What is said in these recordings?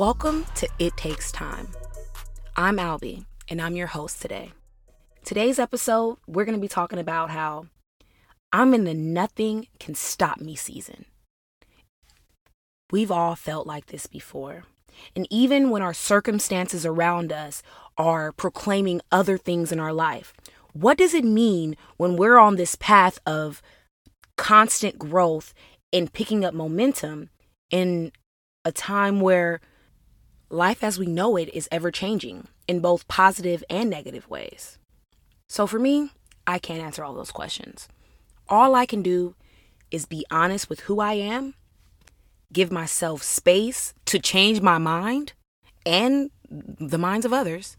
Welcome to It Takes Time. I'm Alby, and I'm your host today. Today's episode, we're going to be talking about how I'm in the nothing can stop me season. We've all felt like this before. And even when our circumstances around us are proclaiming other things in our life, what does it mean when we're on this path of constant growth and picking up momentum in a time where life as we know it is ever changing in both positive and negative ways? So for me, I can't answer all those questions. All I can do is be honest with who I am give myself space to change my mind and the minds of others,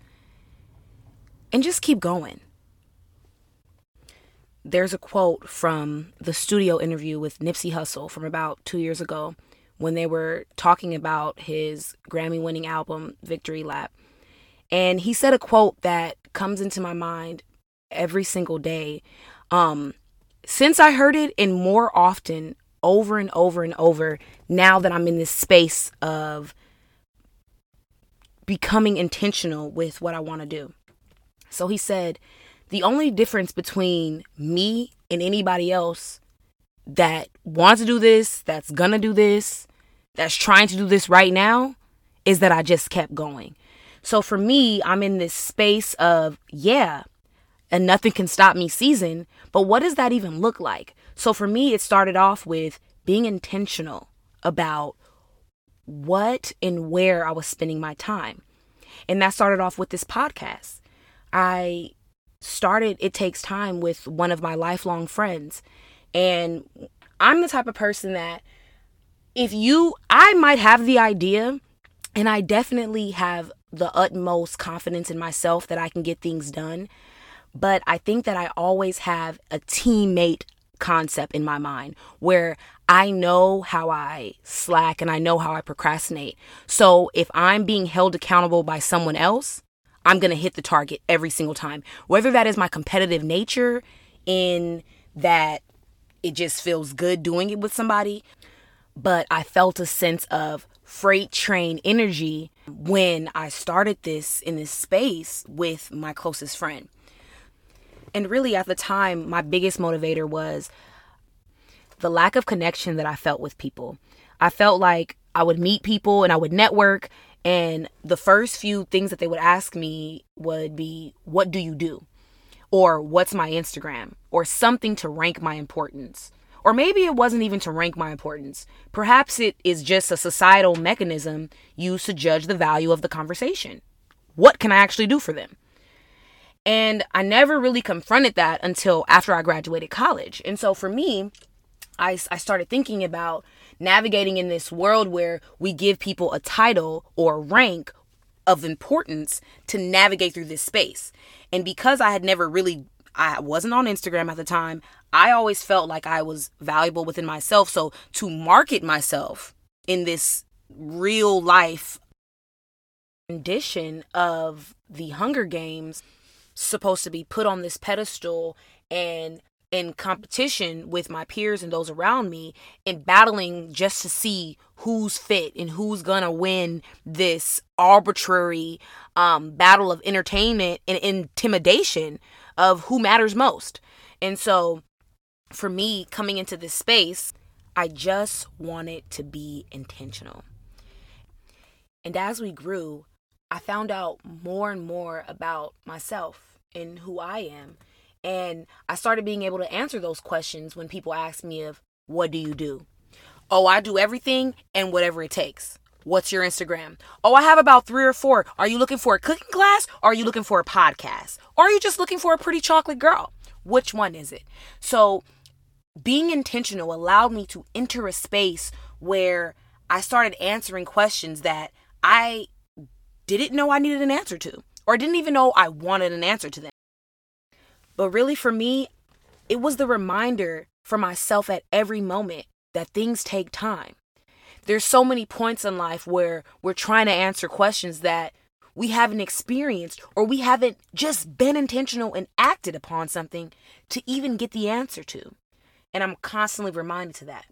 and just keep going. There's a quote from the studio interview with Nipsey Hussle from about two years ago when they were talking about his Grammy winning album, Victory Lap. And he said a quote that comes into my mind every single day. Um, since I heard it, and more often over and over and over now that I'm in this space of becoming intentional with what I want to do. So he said, the only difference between me and anybody else that wants to do this, that's gonna do this, that's trying to do this right now, is that I just kept going. So for me, I'm in this space of, yeah, and nothing can stop me season, but what does that even look like? So for me, it started off with being intentional about what and where I was spending my time. And that started off with this podcast. I started It Takes Time with one of my lifelong friends. And I'm the type of person that if you, I might have the idea, and I definitely have the utmost confidence in myself that I can get things done. But I think that I always have a teammate concept in my mind where I know how I slack and I know how I procrastinate. So if I'm being held accountable by someone else, I'm going to hit the target every single time. Whether that is my competitive nature in that it just feels good doing it with somebody, but I felt a sense of freight train energy when I started this in this space with my closest friend. And really, at the time, my biggest motivator was the lack of connection that I felt with people. I felt like I would meet people and I would network, and the first few things that they would ask me would be, What do you do? Or what's my Instagram? Or something to rank my importance. Or maybe it wasn't even to rank my importance. Perhaps it is just a societal mechanism used to judge the value of the conversation. What can I actually do for them? And I never really confronted that until after I graduated college. And so for me, I, I started thinking about navigating in this world where we give people a title or rank of importance to navigate through this space. And because I had never really I wasn't on Instagram at the time, I always felt like I was valuable within myself. So to market myself in this real life condition of the Hunger Games supposed to be put on this pedestal and in competition with my peers and those around me and battling just to see who's fit and who's gonna win this arbitrary um, battle of entertainment and intimidation of who matters most. And so for me coming into this space, I just wanted to be intentional. And as we grew, I found out more and more about myself and who I am and I started being able to answer those questions when people ask me of what do you do? Oh, I do everything and whatever it takes. What's your Instagram? Oh, I have about three or four. Are you looking for a cooking class? Or are you looking for a podcast? Or are you just looking for a pretty chocolate girl? Which one is it? So, being intentional allowed me to enter a space where I started answering questions that I didn't know I needed an answer to, or didn't even know I wanted an answer to them. But really, for me, it was the reminder for myself at every moment that things take time. There's so many points in life where we're trying to answer questions that we haven't experienced or we haven't just been intentional and acted upon something to even get the answer to. And I'm constantly reminded to that.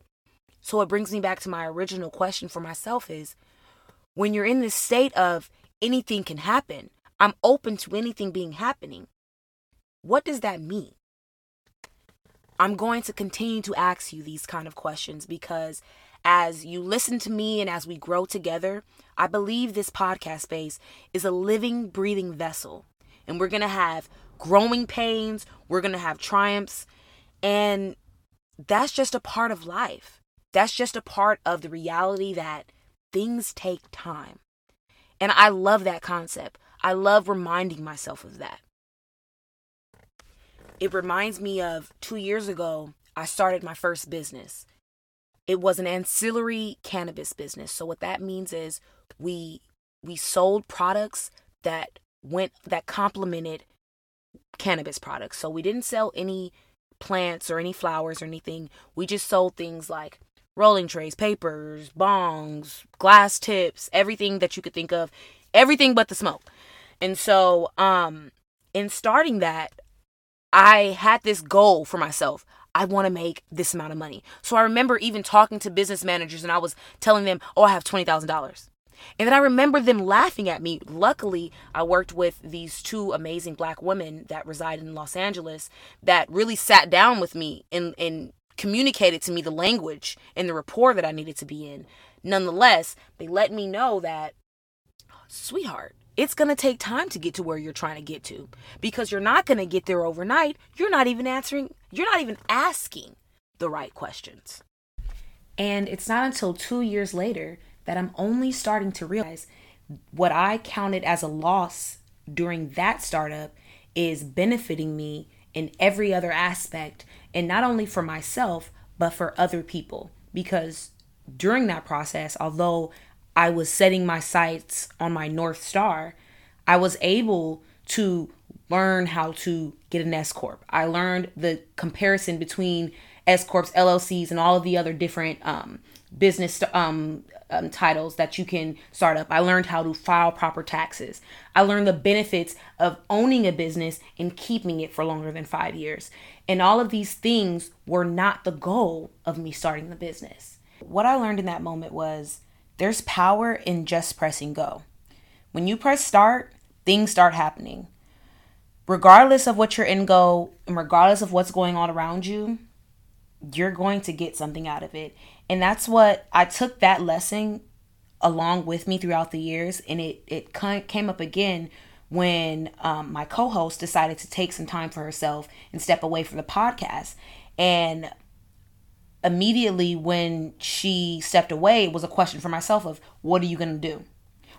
So it brings me back to my original question for myself is when you're in this state of anything can happen, I'm open to anything being happening. What does that mean? I'm going to continue to ask you these kind of questions because as you listen to me and as we grow together, I believe this podcast space is a living, breathing vessel. And we're going to have growing pains, we're going to have triumphs, and that's just a part of life. That's just a part of the reality that things take time. And I love that concept. I love reminding myself of that. It reminds me of two years ago, I started my first business. It was an ancillary cannabis business. So what that means is we we sold products that went that complemented cannabis products. So we didn't sell any plants or any flowers or anything. We just sold things like rolling trays, papers, bongs, glass tips, everything that you could think of, everything but the smoke. And so um in starting that, I had this goal for myself. I want to make this amount of money. So I remember even talking to business managers and I was telling them, oh, I have $20,000. And then I remember them laughing at me. Luckily, I worked with these two amazing black women that reside in Los Angeles that really sat down with me and, and communicated to me the language and the rapport that I needed to be in. Nonetheless, they let me know that, sweetheart, it's going to take time to get to where you're trying to get to because you're not going to get there overnight. You're not even answering, you're not even asking the right questions. And it's not until two years later that I'm only starting to realize what I counted as a loss during that startup is benefiting me in every other aspect, and not only for myself, but for other people. Because during that process, although I was setting my sights on my North Star, I was able to learn how to get an S Corp. I learned the comparison between S Corps, LLCs, and all of the other different um, business um, um, titles that you can start up. I learned how to file proper taxes. I learned the benefits of owning a business and keeping it for longer than five years. And all of these things were not the goal of me starting the business. What I learned in that moment was there's power in just pressing go. When you press start, things start happening. Regardless of what your end goal and regardless of what's going on around you, you're going to get something out of it. And that's what I took that lesson along with me throughout the years. And it, it came up again when um, my co host decided to take some time for herself and step away from the podcast. And immediately when she stepped away it was a question for myself of what are you going to do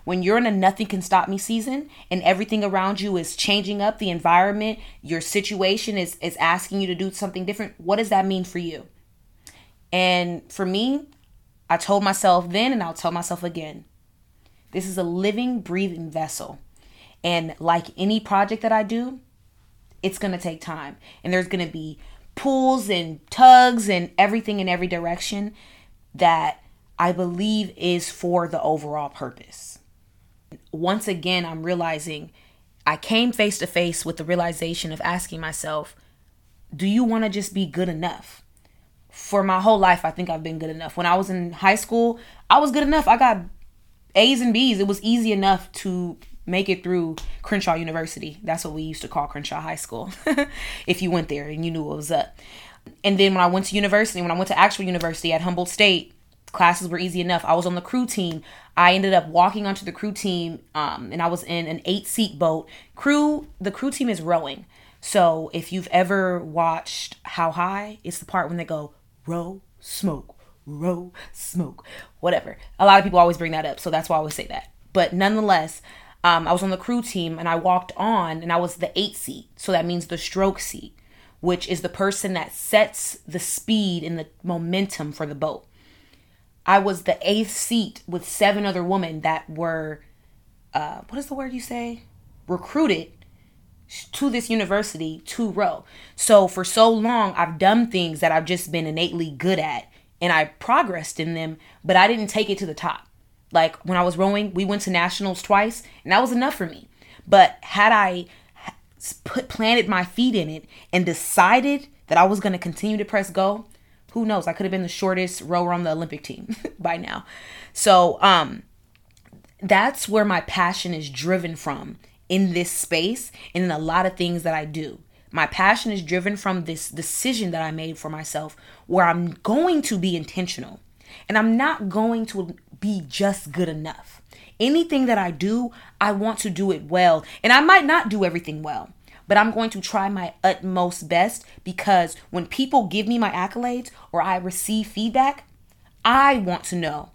when you're in a nothing can stop me season and everything around you is changing up the environment your situation is is asking you to do something different what does that mean for you? And for me i told myself then and i'll tell myself again this is a living breathing vessel. And like any project that i do it's going to take time. And there's going to be pulls and tugs and everything in every direction that I believe is for the overall purpose. Once again, I'm realizing I came face to face with the realization of asking myself, do you want to just be good enough? For my whole life, I think I've been good enough. When I was in high school, I was good enough. I got A's and B's. It was easy enough to make it through Crenshaw University. That's what we used to call Crenshaw High School. if you went there and you knew what was up. And then when I went to university, when I went to actual university at Humboldt State, classes were easy enough. I was on the crew team. I ended up walking onto the crew team, um, and I was in an eight seat boat. Crew, the crew team is rowing. So if you've ever watched How High, it's the part when they go row, smoke, row, smoke, whatever. A lot of people always bring that up, so that's why I always say that. But nonetheless, um, I was on the crew team and I walked on and I was the eight seat. So that means the stroke seat, which is the person that sets the speed and the momentum for the boat. I was the eighth seat with seven other women that were, uh, what is the word you say? Recruited to this university to row. So for so long, I've done things that I've just been innately good at and I progressed in them, but I didn't take it to the top. Like when I was rowing, we went to nationals twice, and that was enough for me. But had I put planted my feet in it and decided that I was going to continue to press go, who knows? I could have been the shortest rower on the Olympic team by now. So, um, that's where my passion is driven from in this space and in a lot of things that I do. My passion is driven from this decision that I made for myself where I'm going to be intentional and I'm not going to be just good enough. Anything that I do, I want to do it well. And I might not do everything well, but I'm going to try my utmost best because when people give me my accolades or I receive feedback, I want to know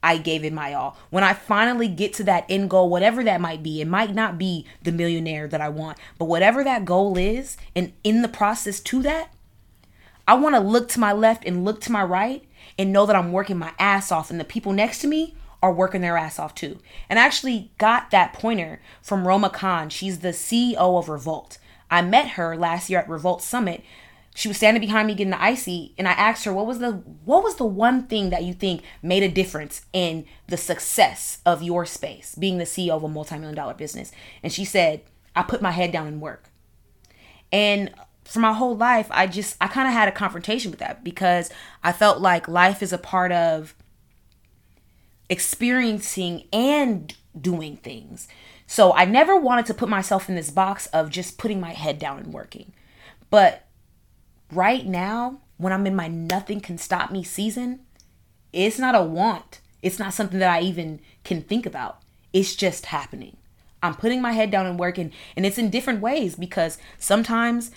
I gave it my all. When I finally get to that end goal, whatever that might be, it might not be the millionaire that I want, but whatever that goal is, and in the process to that, I want to look to my left and look to my right and know that I'm working my ass off, and the people next to me are working their ass off too. And I actually got that pointer from Roma Khan. She's the CEO of Revolt. I met her last year at Revolt Summit she was standing behind me getting the icy and i asked her what was the what was the one thing that you think made a difference in the success of your space being the ceo of a multi-million dollar business and she said i put my head down and work and for my whole life i just i kind of had a confrontation with that because i felt like life is a part of experiencing and doing things so i never wanted to put myself in this box of just putting my head down and working but right now, when I'm in my nothing can stop me season, it's not a want. It's not something that I even can think about. It's just happening. I'm putting my head down and working, and it's in different ways because sometimes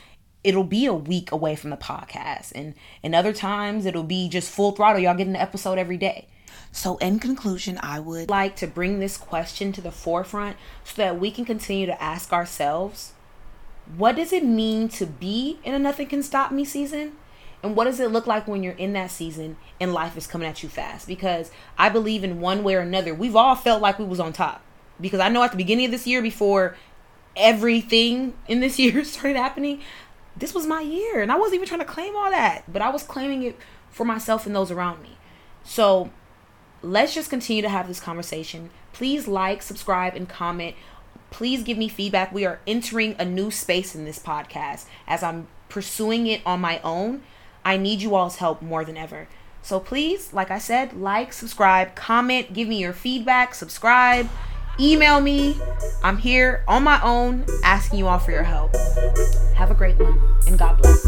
it'll be a week away from the podcast, and and other times it'll be just full throttle. Y'all getting an episode every day. So, in conclusion, I would like to bring this question to the forefront so that we can continue to ask ourselves what does it mean to be in a nothing can stop me season? And what does it look like when you're in that season and life is coming at you fast? Because I believe in one way or another, we've all felt like we was on top. Because I know at the beginning of this year, before everything in this year started happening, this was my year. And I wasn't even trying to claim all that, but I was claiming it for myself and those around me. So let's just continue to have this conversation. Please like, subscribe, and comment please give me feedback. We are entering a new space in this podcast as I'm pursuing it on my own. I need you all's help more than ever. So please, like I said, like, subscribe, comment, give me your feedback, subscribe, email me. I'm here on my own asking you all for your help. Have a great one and God bless.